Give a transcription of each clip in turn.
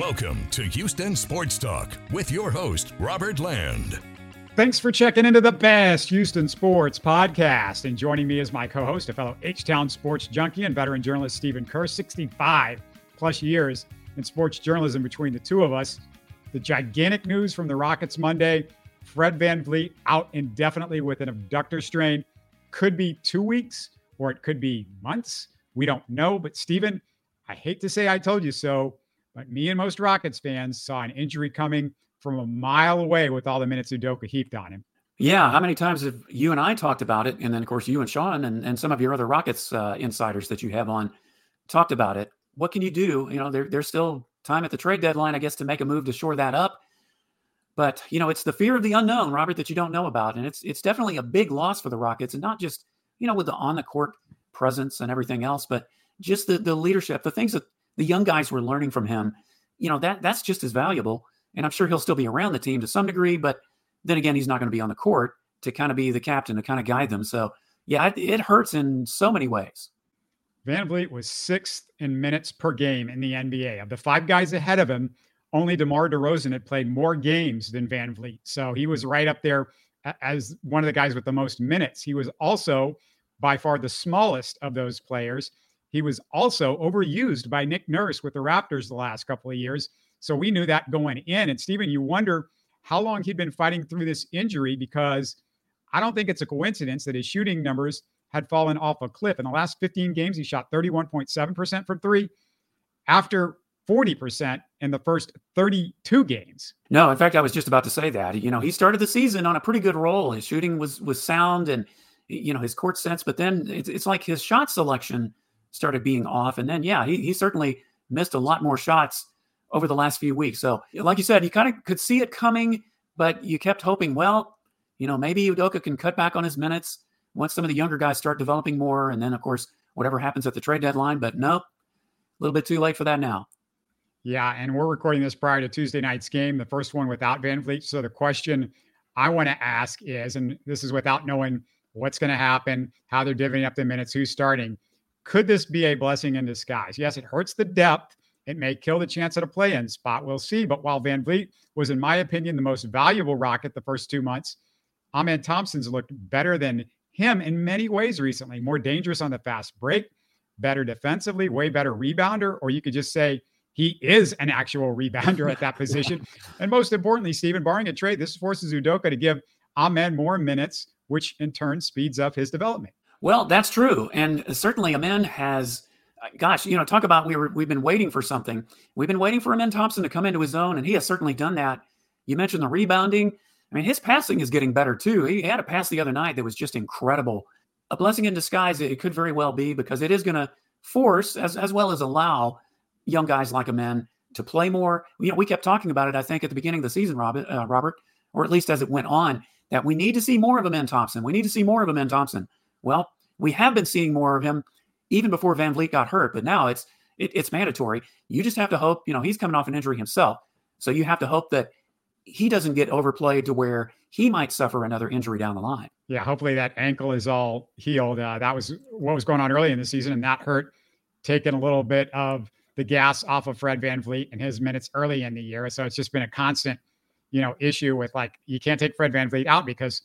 Welcome to Houston Sports Talk with your host, Robert Land. Thanks for checking into the best Houston sports podcast. And joining me is my co host, a fellow H Town sports junkie and veteran journalist, Stephen Kerr, 65 plus years in sports journalism between the two of us. The gigantic news from the Rockets Monday Fred VanVleet out indefinitely with an abductor strain. Could be two weeks or it could be months. We don't know. But, Stephen, I hate to say I told you so but me and most Rockets fans saw an injury coming from a mile away with all the minutes Udoka heaped on him. Yeah, how many times have you and I talked about it? And then, of course, you and Sean and, and some of your other Rockets uh, insiders that you have on talked about it. What can you do? You know, there, there's still time at the trade deadline, I guess, to make a move to shore that up. But you know, it's the fear of the unknown, Robert, that you don't know about, and it's it's definitely a big loss for the Rockets, and not just you know with the on the court presence and everything else, but just the the leadership, the things that the young guys were learning from him, you know, that that's just as valuable. And I'm sure he'll still be around the team to some degree, but then again, he's not going to be on the court to kind of be the captain to kind of guide them. So, yeah, it, it hurts in so many ways. VanVleet was sixth in minutes per game in the NBA. Of the five guys ahead of him, only DeMar DeRozan had played more games than VanVleet. So he was right up there as one of the guys with the most minutes. He was also by far the smallest of those players. He was also overused by Nick Nurse with the Raptors the last couple of years. So we knew that going in. And Stephen, you wonder how long he'd been fighting through this injury because I don't think it's a coincidence that his shooting numbers had fallen off a cliff. In the last 15 games, he shot 31.7% from three after 40% in the first 32 games. No, in fact, I was just about to say that. You know, he started the season on a pretty good roll. His shooting was was sound and you know his court sense, but then it's, it's like his shot selection started being off. And then, yeah, he, he certainly missed a lot more shots over the last few weeks. So, like you said, you kind of could see it coming, but you kept hoping, well, you know, maybe Udoka can cut back on his minutes once some of the younger guys start developing more. And then, of course, whatever happens at the trade deadline. But nope, a little bit too late for that now. Yeah. And we're recording this prior to Tuesday night's game, the first one without Van VanVleet. So the question I want to ask is, and this is without knowing what's going to happen, how they're divvying up the minutes, who's starting could this be a blessing in disguise? Yes, it hurts the depth. It may kill the chance at a play in spot. We'll see. But while VanVleet was, in my opinion, the most valuable Rocket the first two months, Amen Thompson's looked better than him in many ways recently. More dangerous on the fast break, better defensively, way better rebounder, or you could just say he is an actual rebounder at that position. and most importantly, Stephen, barring a trade, this forces Udoka to give Amen more minutes, which in turn speeds up his development. Well, that's true, and certainly Amen has. Uh, gosh, you know, talk about we were we've been waiting for something. We've been waiting for Amen Thompson to come into his own, and he has certainly done that. You mentioned the rebounding. I mean, his passing is getting better too. He had a pass the other night that was just incredible. A blessing in disguise, it could very well be because it is going to force as as well as allow young guys like Amen to play more. You know, we kept talking about it. I think at the beginning of the season, Robert, uh, Robert, or at least as it went on, that we need to see more of Amen Thompson. We need to see more of Amen Thompson. Well, we have been seeing more of him even before VanVleet got hurt, but now it's it, it's mandatory. You just have to hope, you know, he's coming off an injury himself. So you have to hope that he doesn't get overplayed to where he might suffer another injury down the line. Yeah, hopefully that ankle is all healed. Uh, that was what was going on early in the season, and that hurt, taking a little bit of the gas off of Fred VanVleet and his minutes early in the year. So it's just been a constant, you know, issue with like you can't take Fred VanVleet out because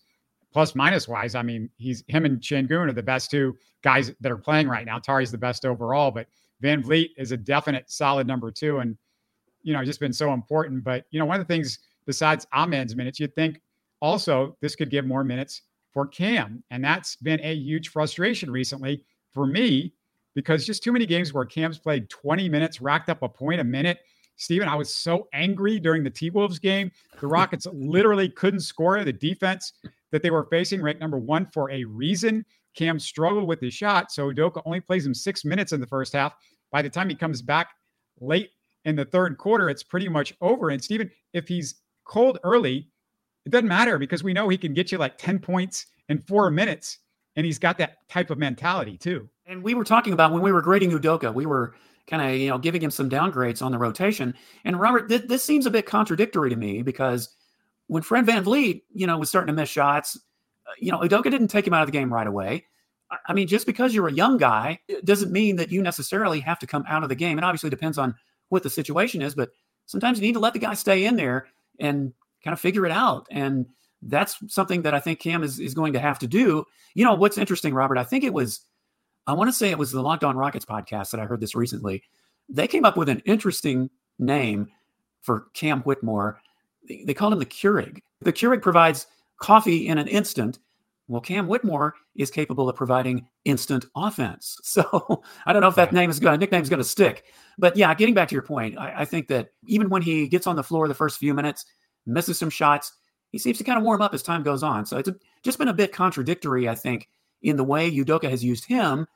plus minus wise, I mean, he's him and Sengun are the best two guys that are playing right now. Tari's the best overall, but VanVleet is a definite solid number two, and you know, just been so important. But you know, one of the things besides Amen's minutes, you'd think also this could give more minutes for Cam, and that's been a huge frustration recently for me because just too many games where Cam's played 20 minutes, racked up a point a minute. Stephen, I was so angry during the T Wolves game. The Rockets literally couldn't score. The defense that they were facing, ranked number one for a reason. Cam struggled with his shot, so Udoka only plays him six minutes in the first half. By the time he comes back late in the third quarter, it's pretty much over. And Stephen, if he's cold early, it doesn't matter because we know he can get you like 10 points in four minutes. And he's got that type of mentality too. And we were talking about when we were grading Udoka, we were kind of, you know, giving him some downgrades on the rotation. And Robert, th- this seems a bit contradictory to me because when Fred VanVleet, you know, was starting to miss shots, uh, you know, Udoka didn't take him out of the game right away. I mean, just because you're a young guy doesn't mean that you necessarily have to come out of the game. It obviously depends on what the situation is, but sometimes you need to let the guy stay in there and kind of figure it out. And that's something that I think Cam is, is going to have to do. You know, what's interesting, Robert, I think it was, I want to say it was the Locked On Rockets podcast that I heard this recently. They came up with an interesting name for Cam Whitmore. They called him the Keurig. The Keurig provides coffee in an instant. Well, Cam Whitmore is capable of providing instant offense. So I don't know if that name is going, nickname is going to stick. But yeah, getting back to your point, I, I think that even when he gets on the floor the first few minutes, misses some shots, he seems to kind of warm up as time goes on. So it's a, just been a bit contradictory, I think, in the way Udoka has used him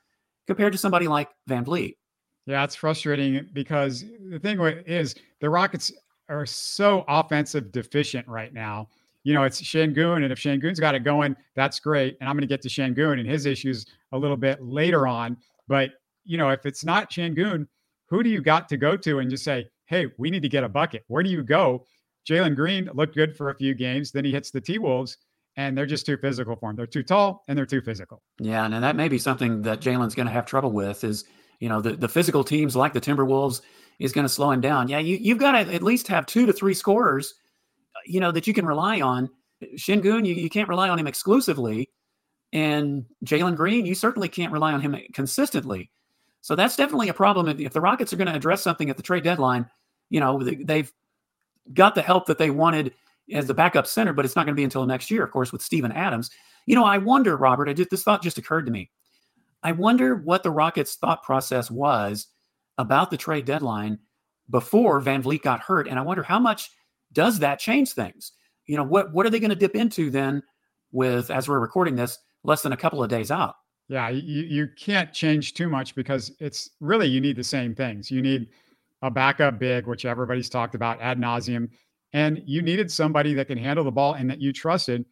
compared to somebody like VanVleet. Yeah, it's frustrating because the thing is the Rockets are so offensive deficient right now. You know, it's Sengun, and if Sengun's got it going, that's great. And I'm going to get to Sengun and his issues a little bit later on. But you know, if it's not Sengun, who do you got to go to and just say, "Hey, we need to get a bucket"? Where do you go? Jalen Green looked good for a few games, then he hits the T Wolves, and they're just too physical for him. They're too tall and they're too physical. Yeah, and that may be something that Jalen's going to have trouble with. Is you know the the physical teams like the Timberwolves is going to slow him down. Yeah, you, you've got to at least have two to three scorers, you know, that you can rely on. Sengun, you, you can't rely on him exclusively. And Jalen Green, you certainly can't rely on him consistently. So that's definitely a problem. If, the Rockets are going to address something at the trade deadline, you know, they've got the help that they wanted as the backup center, but it's not going to be until next year, of course, with Steven Adams. You know, I wonder, Robert, I just, this thought just occurred to me. I wonder what the Rockets' thought process was about the trade deadline before VanVleet got hurt. And I wonder how much does that change things? You know, what what are they going to dip into then with as we're recording this less than a couple of days out? Yeah, you, you can't change too much because it's really you need the same things. You need a backup big, which everybody's talked about ad nauseum, and you needed somebody that can handle the ball and that you trusted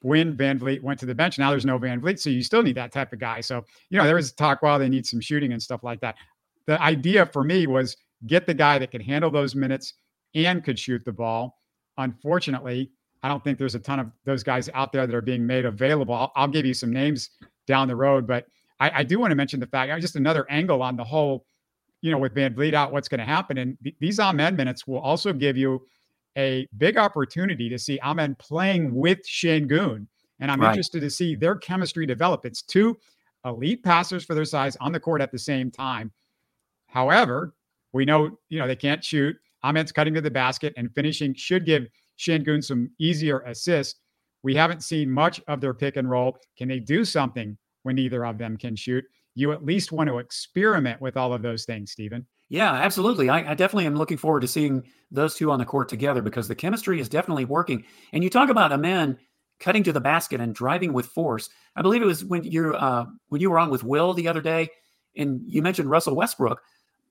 when VanVleet went to the bench. Now there's no VanVleet, so you still need that type of guy. So, you know, there was talk, well, they need some shooting and stuff like that the idea for me was get the guy that could handle those minutes and could shoot the ball. Unfortunately, I don't think there's a ton of those guys out there that are being made available. I'll, I'll give you some names down the road, but I, I, do want to mention the fact just another angle on the whole, you know, with VanVleet out, what's going to happen. And th- these Amen minutes will also give you a big opportunity to see Amen playing with Sengun. And I'm right. interested to see their chemistry develop. It's two elite passers for their size on the court at the same time. However, we know, you know, they can't shoot. Amen's cutting to the basket and finishing should give Sengun some easier assists. We haven't seen much of their pick and roll. Can they do something when neither of them can shoot? You at least want to experiment with all of those things, Stephen. Yeah, absolutely. I, I, definitely am looking forward to seeing those two on the court together because the chemistry is definitely working. And you talk about Amen cutting to the basket and driving with force. I believe it was when you uh, when you were on with Will the other day, and you mentioned Russell Westbrook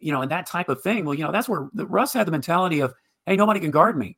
you know, and that type of thing. Well, you know, that's where Russ had the mentality of, hey, nobody can guard me.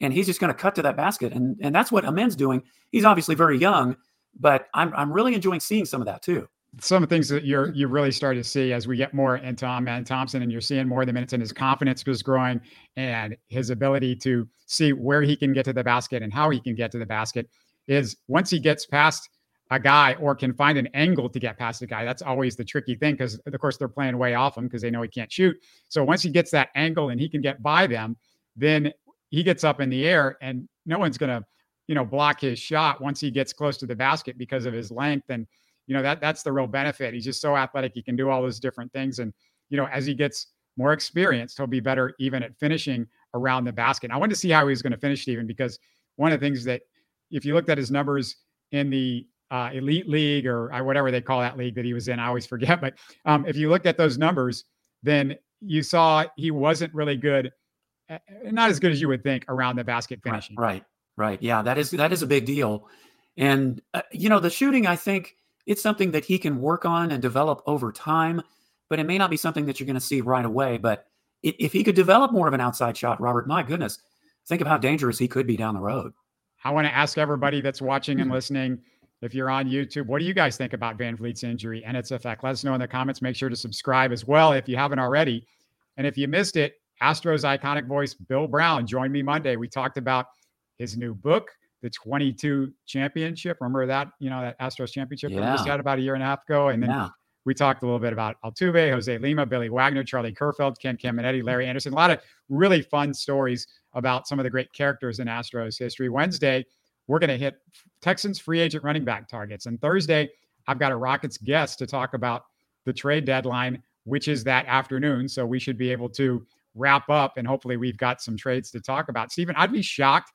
And he's just going to cut to that basket. And, and that's what Amen's doing. He's obviously very young, but I'm, I'm really enjoying seeing some of that too. Some of the things that you're you really start to see as we get more into Amen Thompson, and you're seeing more of the minutes, and his confidence is growing, and his ability to see where he can get to the basket and how he can get to the basket is once he gets past a guy or can find an angle to get past the guy. That's always the tricky thing because, of course, they're playing way off him because they know he can't shoot. So once he gets that angle and he can get by them, then he gets up in the air and no one's going to, you know, block his shot once he gets close to the basket because of his length. And, you know, that that's the real benefit. He's just so athletic. He can do all those different things. And, you know, as he gets more experienced, he'll be better even at finishing around the basket. I wanted to see how he was going to finish, Stephen, because one of the things that if you looked at his numbers in the uh, elite league or uh, whatever they call that league that he was in. I always forget. But um, if you looked at those numbers, then you saw he wasn't really good, uh, not as good as you would think around the basket finishing. Right, right, right. Yeah, that is that is a big deal. And uh, you know, the shooting, I think it's something that he can work on and develop over time. But it may not be something that you're going to see right away. But if he could develop more of an outside shot, Robert, my goodness, think of how dangerous he could be down the road. I want to ask everybody that's watching and listening if you're on YouTube, what do you guys think about VanVleet's injury and its effect? Let us know in the comments. Make sure to subscribe as well if you haven't already. And if you missed it, Astros iconic voice Bill Brown joined me Monday. We talked about his new book, The 22 Championship. Remember that? You know, that Astros championship yeah. we just had about a year and a half ago. And then yeah. We talked a little bit about Altuve, Jose Lima, Billy Wagner, Charlie Kerfeld, Ken Caminiti, Larry Andersen. A lot of really fun stories about some of the great characters in Astros history. Wednesday, we're going to hit Texans free agent running back targets. And Thursday, I've got a Rockets guest to talk about the trade deadline, which is that afternoon. So we should be able to wrap up and hopefully we've got some trades to talk about. Stephen, I'd be shocked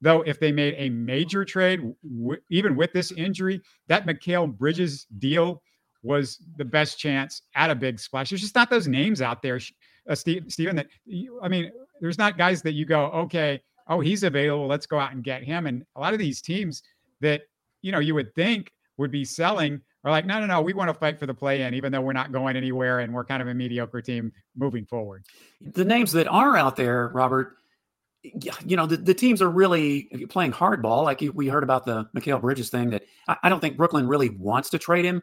though if they made a major trade, w- even with this injury, that Mikal Bridges deal was the best chance at a big splash. There's just not those names out there, uh, Steve, Stephen. That you, I mean, there's not guys that you go, okay, oh, he's available. Let's go out and get him. And a lot of these teams that you know you would think would be selling are like, no, no, no, we want to fight for the play in, even though we're not going anywhere and we're kind of a mediocre team moving forward. The names that are out there, Robert, you know, the, the teams are really playing hardball. Like we heard about the Mikal Bridges thing that I, I don't think Brooklyn really wants to trade him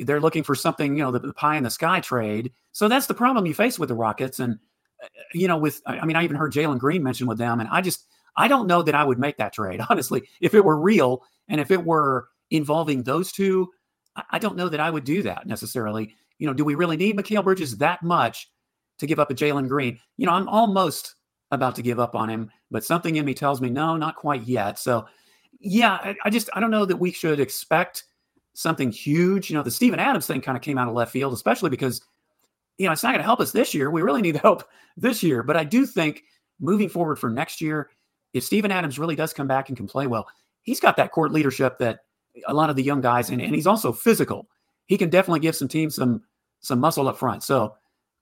they're looking for something, you know, the, the, pie in the sky trade. So that's the problem you face with the Rockets. And, Uh, you know, with, I mean, I even heard Jalen Green mentioned with them. And I just, I don't know that I would make that trade, honestly. If it were real and if it were involving those two, I, don't know that I would do that necessarily. You know, do we really need Mikal Bridges that much to give up a Jalen Green? You know, I'm almost about to give up on him, but something in me tells me, no, not quite yet. So, yeah, I, I just, I don't know that we should expect – something huge. You know, the Steven Adams thing kind of came out of left field, especially because, you know, it's not going to help us this year. We really need help this year. But I do think moving forward for next year, if Steven Adams really does come back and can play well, he's got that court leadership that a lot of the young guys, and, and he's also physical. He can definitely give some teams some some muscle up front. So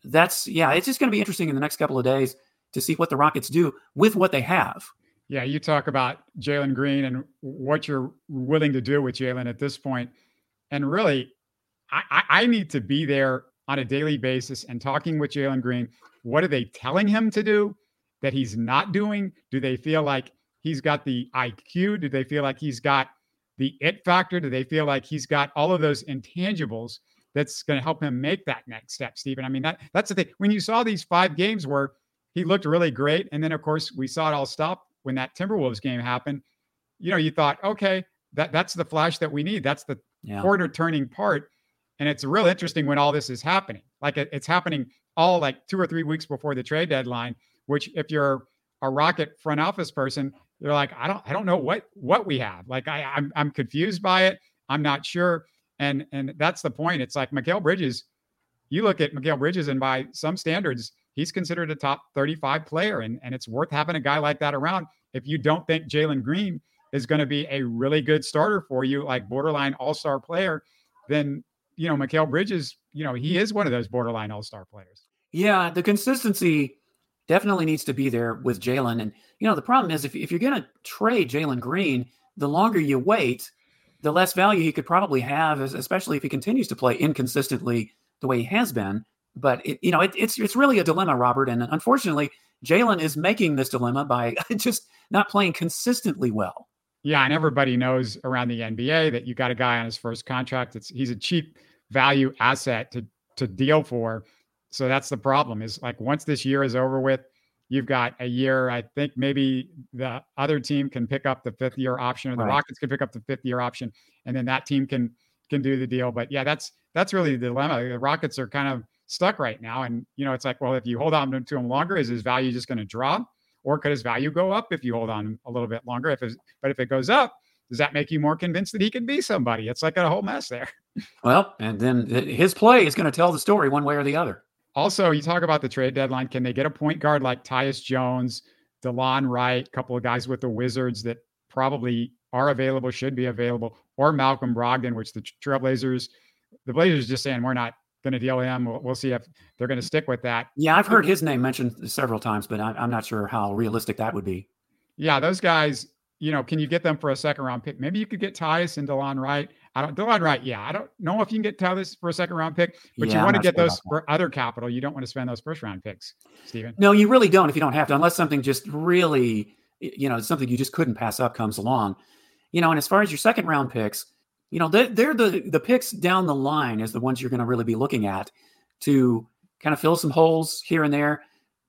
that's yeah, it's just going to be interesting in the next couple of days to see what the Rockets do with what they have. Yeah, you talk about Jalen Green and what you're willing to do with Jalen at this point. And really, I, I need to be there on a daily basis and talking with Jalen Green. What are they telling him to do that he's not doing? Do they feel like he's got the IQ? Do they feel like he's got the it factor? Do they feel like he's got all of those intangibles that's going to help him make that next step, Stephen? I mean, that that's the thing. When you saw these five games where he looked really great, and then of course we saw it all stop when that Timberwolves game happened, you know, you thought, okay, that that's the flash that we need. That's the yeah. quarter turning part. And it's real interesting when all this is happening. Like it, it's happening all like two or three weeks before the trade deadline. Which, if you're a Rocket front office person, you're like, I don't, I don't know what what we have. Like I, I'm, I'm confused by it. I'm not sure. And and that's the point. It's like Mikal Bridges. You look at Mikal Bridges, and by some standards, he's considered a top 35 player, and, and it's worth having a guy like that around. If you don't think Jalen Green is going to be a really good starter for you, like borderline all star player, then, you know, Mikal Bridges, you know, he is one of those borderline all star players. Yeah, the consistency definitely needs to be there with Jalen. And, you know, the problem is if, if you're going to trade Jalen Green, the longer you wait, the less value he could probably have, especially if he continues to play inconsistently the way he has been. But it, you know, it, it's it's really a dilemma, Robert. And unfortunately, Jalen is making this dilemma by just not playing consistently well. Yeah, and everybody knows around the NBA that you got a guy on his first contract. It's he's a cheap value asset to to deal for. So that's the problem. Is like once this year is over with, you've got a year. I think maybe the other team can pick up the fifth year option, or the right. Rockets can pick up the fifth year option, and then that team can can do the deal. But yeah, that's that's really the dilemma. The Rockets are kind of stuck right now, and you know it's like, well, if you hold on to him longer, is his value just going to drop? Or could his value go up if you hold on a little bit longer? If but if it goes up, does that make you more convinced that he can be somebody? It's like a whole mess there. Well, and then his play is going to tell the story one way or the other. Also, you talk about the trade deadline. Can they get a point guard like Tyus Jones, Delon Wright, a couple of guys with the Wizards that probably are available, should be available, or Malcolm Brogdon, which the Trailblazers, the Blazers just saying we're not going to deal him. We'll, we'll, see if they're going to stick with that. Yeah, I've heard his name mentioned several times, but I, am not sure how realistic that would be. Yeah, those guys, you know, can you get them for a second round pick? Maybe you could get Tyus and Delon Wright. I don't Delon Wright. Yeah, I don't know if you can get Tyus for a second round pick, but yeah, you want to get those for other capital. You don't want to spend those first round picks, Stephen. No, you really don't if you don't have to, unless something just really, you know, something you just couldn't pass up comes along. You know, and as far as your second round picks, you know, they're, they're the the picks down the line is the ones you're going to really be looking at to kind of fill some holes here and there.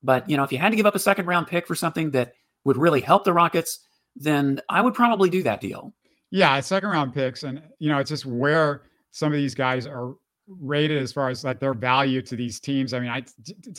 But you know, if you had to give up a second round pick for something that would really help the Rockets, then I would probably do that deal. Yeah, second round picks, and you know, it's just where some of these guys are rated as far as like their value to these teams. I mean, I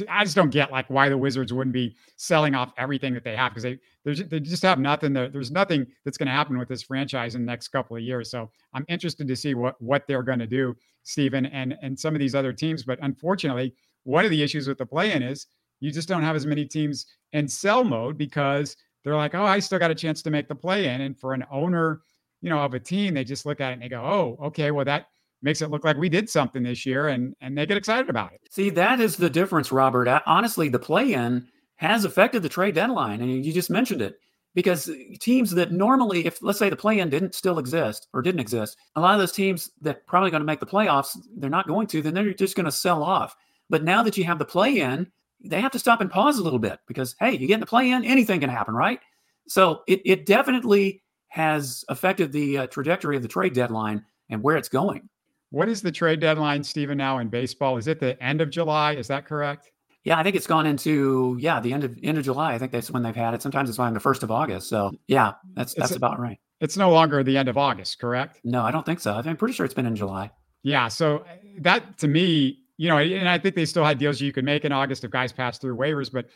I just don't get like why the Wizards wouldn't be selling off everything that they have because they they just have nothing. There, there's nothing that's going to happen with this franchise in the next couple of years. So I'm interested to see what what they're going to do, Stephen, and and some of these other teams. But unfortunately, one of the issues with the play-in is you just don't have as many teams in sell mode because they're like, oh, I still got a chance to make the play-in, and for an owner, you know, of a team, they just look at it and they go, oh, okay, well that makes it look like we did something this year and and they get excited about it. See, that is the difference, Robert. Honestly, the play-in has affected the trade deadline and you just mentioned it because teams that normally if let's say the play-in didn't still exist or didn't exist, a lot of those teams that probably going to make the playoffs, they're not going to, then they're just going to sell off. But now that you have the play-in, they have to stop and pause a little bit because hey, you get in the play-in, anything can happen, right? So it it definitely has affected the uh, trajectory of the trade deadline and where it's going. What is the trade deadline, Stephen, now in baseball? Is it the end of July? Is that correct? Yeah, I think it's gone into yeah the end of end of July. I think that's when they've had it. Sometimes it's on the first of August. So yeah, that's that's it's, about right. It's no longer the end of August, correct? No, I don't think so. I'm pretty sure it's been in July. Yeah, so uh, that to me, you know, and I think they still had deals you could make in August if guys passed through waivers. But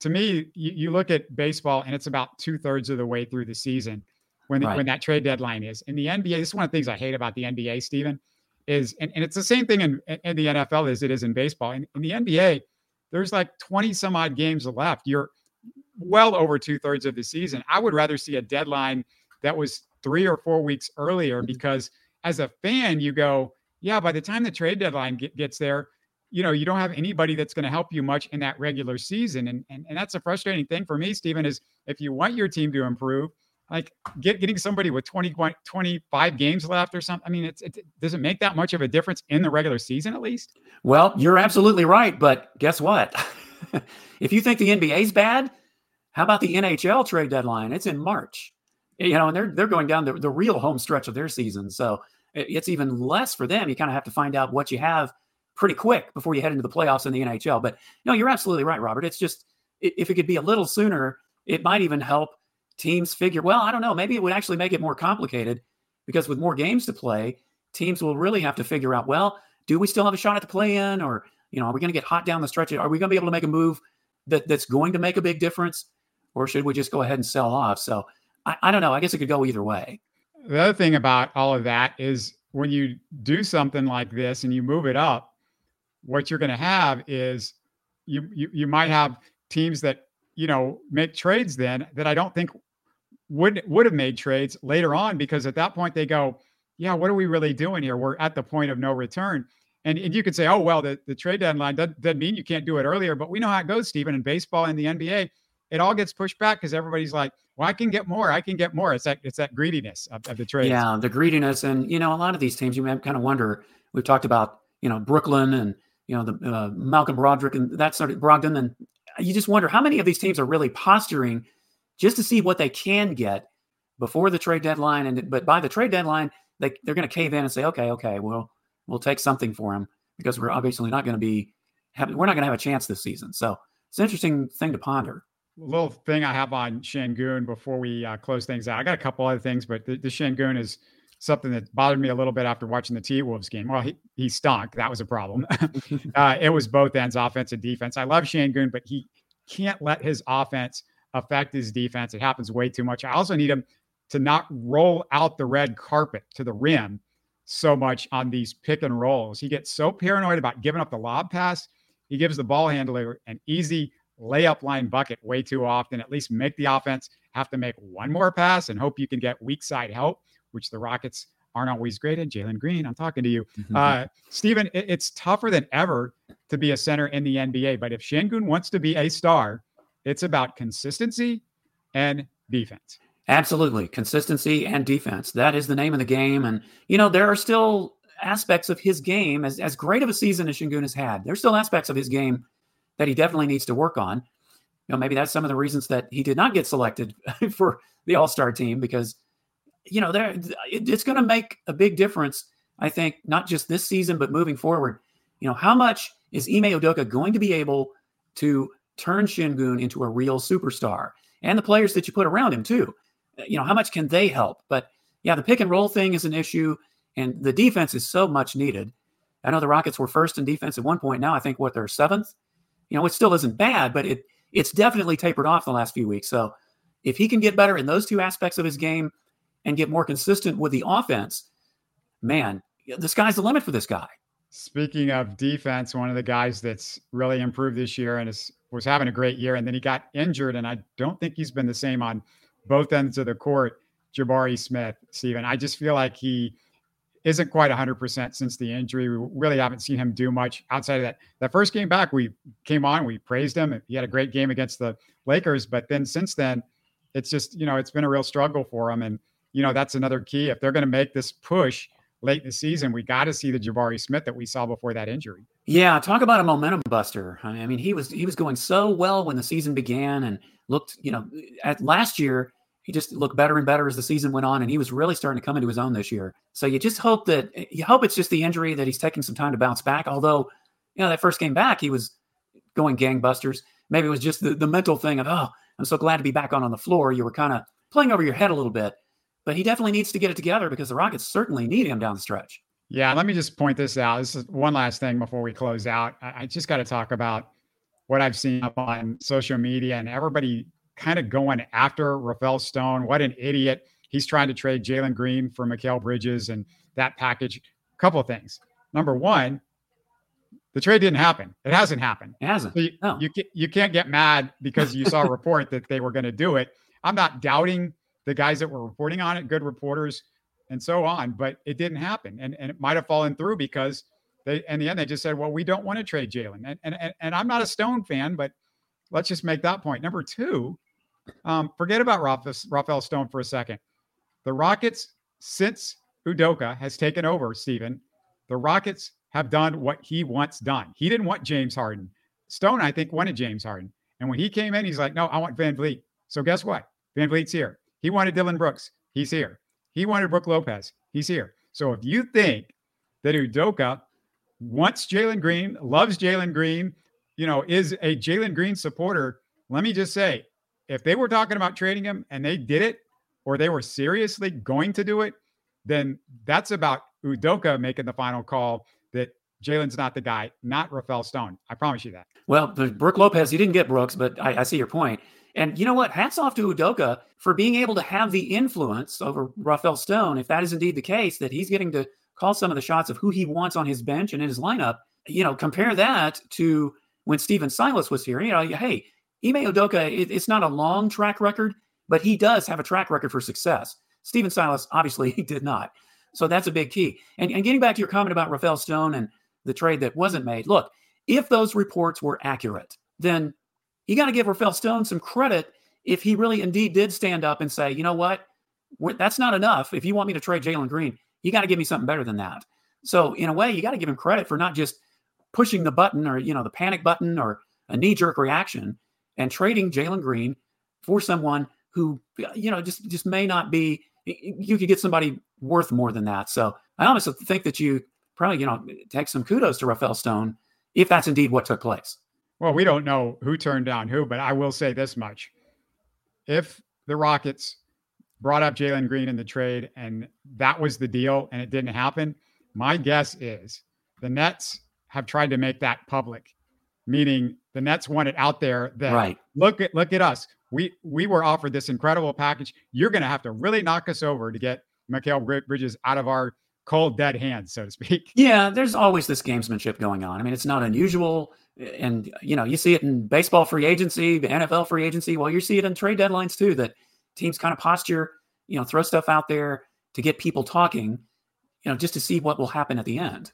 to me, you, you look at baseball and it's about two thirds of the way through the season when the, right. when that trade deadline is. In the NBA, this is one of the things I hate about the NBA, Stephen is, and, and it's the same thing in, in the NFL as it is in baseball. In, in the NBA, there's like 20 some odd games left. You're well over two thirds of the season. I would rather see a deadline that was three or four weeks earlier mm-hmm. because as a fan, you go, yeah, by the time the trade deadline get, gets there, you know, you don't have anybody that's going to help you much in that regular season. And, and, and that's a frustrating thing for me, Stephen, is if you want your team to improve, like get, getting somebody with 20, 25 games left or something. I mean, it's, it does it make that much of a difference in the regular season at least? Well, you're absolutely right. But guess what? if you think the NBA's bad, how about the NHL trade deadline? It's in March, you know, and they're, they're going down the, the real home stretch of their season. So it's even less for them. You kind of have to find out what you have pretty quick before you head into the playoffs in the NHL. But no, you're absolutely right, Robert. It's just, if it could be a little sooner, it might even help teams figure, well, I don't know, maybe it would actually make it more complicated because with more games to play, teams will really have to figure out, well, do we still have a shot at the play in or, you know, are we going to get hot down the stretch? Are we going to be able to make a move that, that's going to make a big difference or should we just go ahead and sell off? So I, I don't know. I guess it could go either way. The other thing about all of that is when you do something like this and you move it up, what you're going to have is you, you you might have teams that you know make trades then that I don't think would would have made trades later on because at that point they go, yeah, what are we really doing here? We're at the point of no return. And, and you could say, oh, well, the, the trade deadline doesn't, doesn't mean you can't do it earlier. But we know how it goes, Stephen, in baseball and the NBA. It all gets pushed back because everybody's like, well, I can get more. I can get more. It's that it's that greediness of, of the trade. Yeah, the greediness. And, you know, a lot of these teams, you may kind of wonder, we've talked about, you know, Brooklyn and, you know, the uh, Malcolm Broderick and that sort of Brogdon. And you just wonder how many of these teams are really posturing – just to see what they can get before the trade deadline. And but by the trade deadline, they they're going to cave in and say, okay, okay, well, we'll take something for him because we're obviously not going to be have, we're not going to have a chance this season. So it's an interesting thing to ponder. A little thing I have on Sengun before we uh, close things out. I got a couple other things, but the, the Sengun is something that bothered me a little bit after watching the T Wolves game. Well, he, he stunk. That was a problem. uh, it was both ends, offense and defense. I love Sengun, but he can't let his offense – affect his defense. It happens way too much. I also need him to not roll out the red carpet to the rim so much on these pick and rolls. He gets so paranoid about giving up the lob pass. He gives the ball handler an easy layup line bucket way too often. At least make the offense have to make one more pass and hope you can get weak side help, which the Rockets aren't always great at. Jalen Green, I'm talking to you. Mm-hmm. Uh, Stephen, it, it's tougher than ever to be a center in the NBA. But if Sengun wants to be a star, it's about consistency and defense. Absolutely. Consistency and defense. That is the name of the game. And, you know, there are still aspects of his game, as, as great of a season as Sengun has had, there's still aspects of his game that he definitely needs to work on. You know, maybe that's some of the reasons that he did not get selected for the All Star team because, you know, there it's going to make a big difference. I think not just this season, but moving forward. You know, how much is Ime Udoka going to be able to turn Sengun into a real superstar and the players that you put around him too. You know, how much can they help? But yeah, the pick and roll thing is an issue and the defense is so much needed. I know the Rockets were first in defense at one point. Now I think what they're seventh. You know, it still isn't bad, but it it's definitely tapered off the last few weeks. So if he can get better in those two aspects of his game and get more consistent with the offense, man, the sky's the limit for this guy. Speaking of defense, one of the guys that's really improved this year and is was having a great year, and then he got injured, and I don't think he's been the same on both ends of the court. Jabari Smith, Stephen. I just feel like he isn't quite 100% since the injury. We really haven't seen him do much outside of that. That first game back, we came on, we praised him. He had a great game against the Lakers, but then since then, it's just, you know, it's been a real struggle for him. And, you know, that's another key. If they're going to make this push late in the season, we got to see the Jabari Smith that we saw before that injury. Yeah, talk about a momentum buster. I mean, he was he was going so well when the season began and looked, you know, at last year he just looked better and better as the season went on, and he was really starting to come into his own this year. So you just hope that you hope it's just the injury that he's taking some time to bounce back. Although, you know, that first game back, he was going gangbusters. Maybe it was just the, the mental thing of, oh, I'm so glad to be back on on the floor. You were kind of playing over your head a little bit, but he definitely needs to get it together because the Rockets certainly need him down the stretch. Yeah, let me just point this out. This is one last thing before we close out. I, I just got to talk about what I've seen up on social media and everybody kind of going after Rafael Stone. What an idiot. He's trying to trade Jalen Green for Mikal Bridges and that package. A couple of things. Number one, the trade didn't happen. It hasn't happened. It hasn't. So you, no. you, you can't get mad because you saw a report that they were going to do it. I'm not doubting the guys that were reporting on it, good reporters and so on, but it didn't happen. And, and it might have fallen through because they, in the end, they just said, well, we don't want to trade Jalen. And, and, and I'm not a Stone fan, but let's just make that point. Number two, um, forget about Rafael Stone for a second. The Rockets, since Udoka has taken over, Stephen, the Rockets have done what he wants done. He didn't want James Harden. Stone, I think, wanted James Harden. And when he came in, he's like, no, I want VanVleet. So guess what? VanVleet's here. He wanted Dillon Brooks. He's here. He wanted Brook Lopez. He's here. So if you think that Udoka wants Jalen Green, loves Jalen Green, you know, is a Jalen Green supporter, let me just say, if they were talking about trading him and they did it, or they were seriously going to do it, then that's about Udoka making the final call that Jalen's not the guy, not Rafael Stone. I promise you that. Well, the Brook Lopez, he didn't get Brooks, but I, I see your point. And you know what? Hats off to Udoka for being able to have the influence over Rafael Stone. If that is indeed the case, that he's getting to call some of the shots of who he wants on his bench and in his lineup. You know, compare that to when Stephen Silas was here. You know, hey, Ime Udoka, it, it's not a long track record, but he does have a track record for success. Stephen Silas, obviously, did not. So that's a big key. And, and getting back to your comment about Rafael Stone and the trade that wasn't made, look, if those reports were accurate, then you got to give Rafael Stone some credit if he really indeed did stand up and say, you know what, that's not enough. If you want me to trade Jalen Green, you got to give me something better than that. So in a way, you got to give him credit for not just pushing the button or you know the panic button or a knee jerk reaction, and trading Jalen Green for someone who you know just just may not be. You could get somebody worth more than that. So I honestly think that you probably you know take some kudos to Rafael Stone if that's indeed what took place. Well, we don't know who turned down who, but I will say this much: if the Rockets brought up Jalen Green in the trade and that was the deal and it didn't happen, my guess is the Nets have tried to make that public meaning the Nets want it out there that right. look at look at us. We we were offered this incredible package. You're going to have to really knock us over to get Mikal Bridges out of our cold dead hands, so to speak. Yeah, there's always this gamesmanship going on. I mean, it's not unusual, and you know, you see it in baseball free agency, the NFL free agency. Well, you see it in trade deadlines too. That teams kind of posture, you know, throw stuff out there to get people talking, you know, just to see what will happen at the end.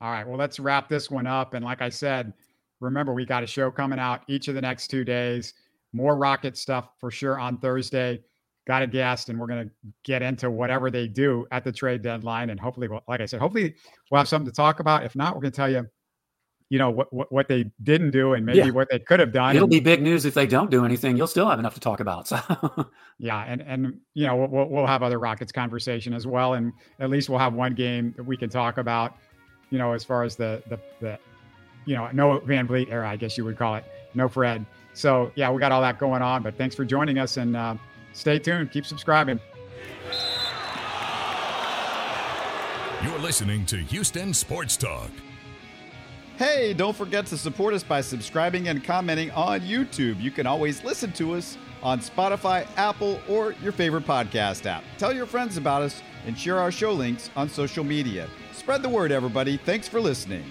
All right. Well, let's wrap this one up. And like I said, remember, we got a show coming out each of the next two days. More rocket stuff for sure on Thursday. Got a guest, and we're going to get into whatever they do at the trade deadline. And hopefully, like I said, hopefully we'll have something to talk about. If not, we're going to tell you, you know, what, what, what they didn't do and maybe yeah. what they could have done. It'll and, be big news if they don't do anything. You'll still have enough to talk about. So. yeah, and and you know we'll, we'll have other Rockets conversation as well, and at least we'll have one game that we can talk about you know, as far as the the the you know, no VanVleet era, I guess you would call it, no Fred. So yeah, we got all that going on. But thanks for joining us and uh, stay tuned. Keep subscribing. You're listening to Houston Sports Talk. Hey, don't forget to support us by subscribing and commenting on YouTube. You can always listen to us on Spotify, Apple, or your favorite podcast app. Tell your friends about us and share our show links on social media. Spread the word, everybody. Thanks for listening.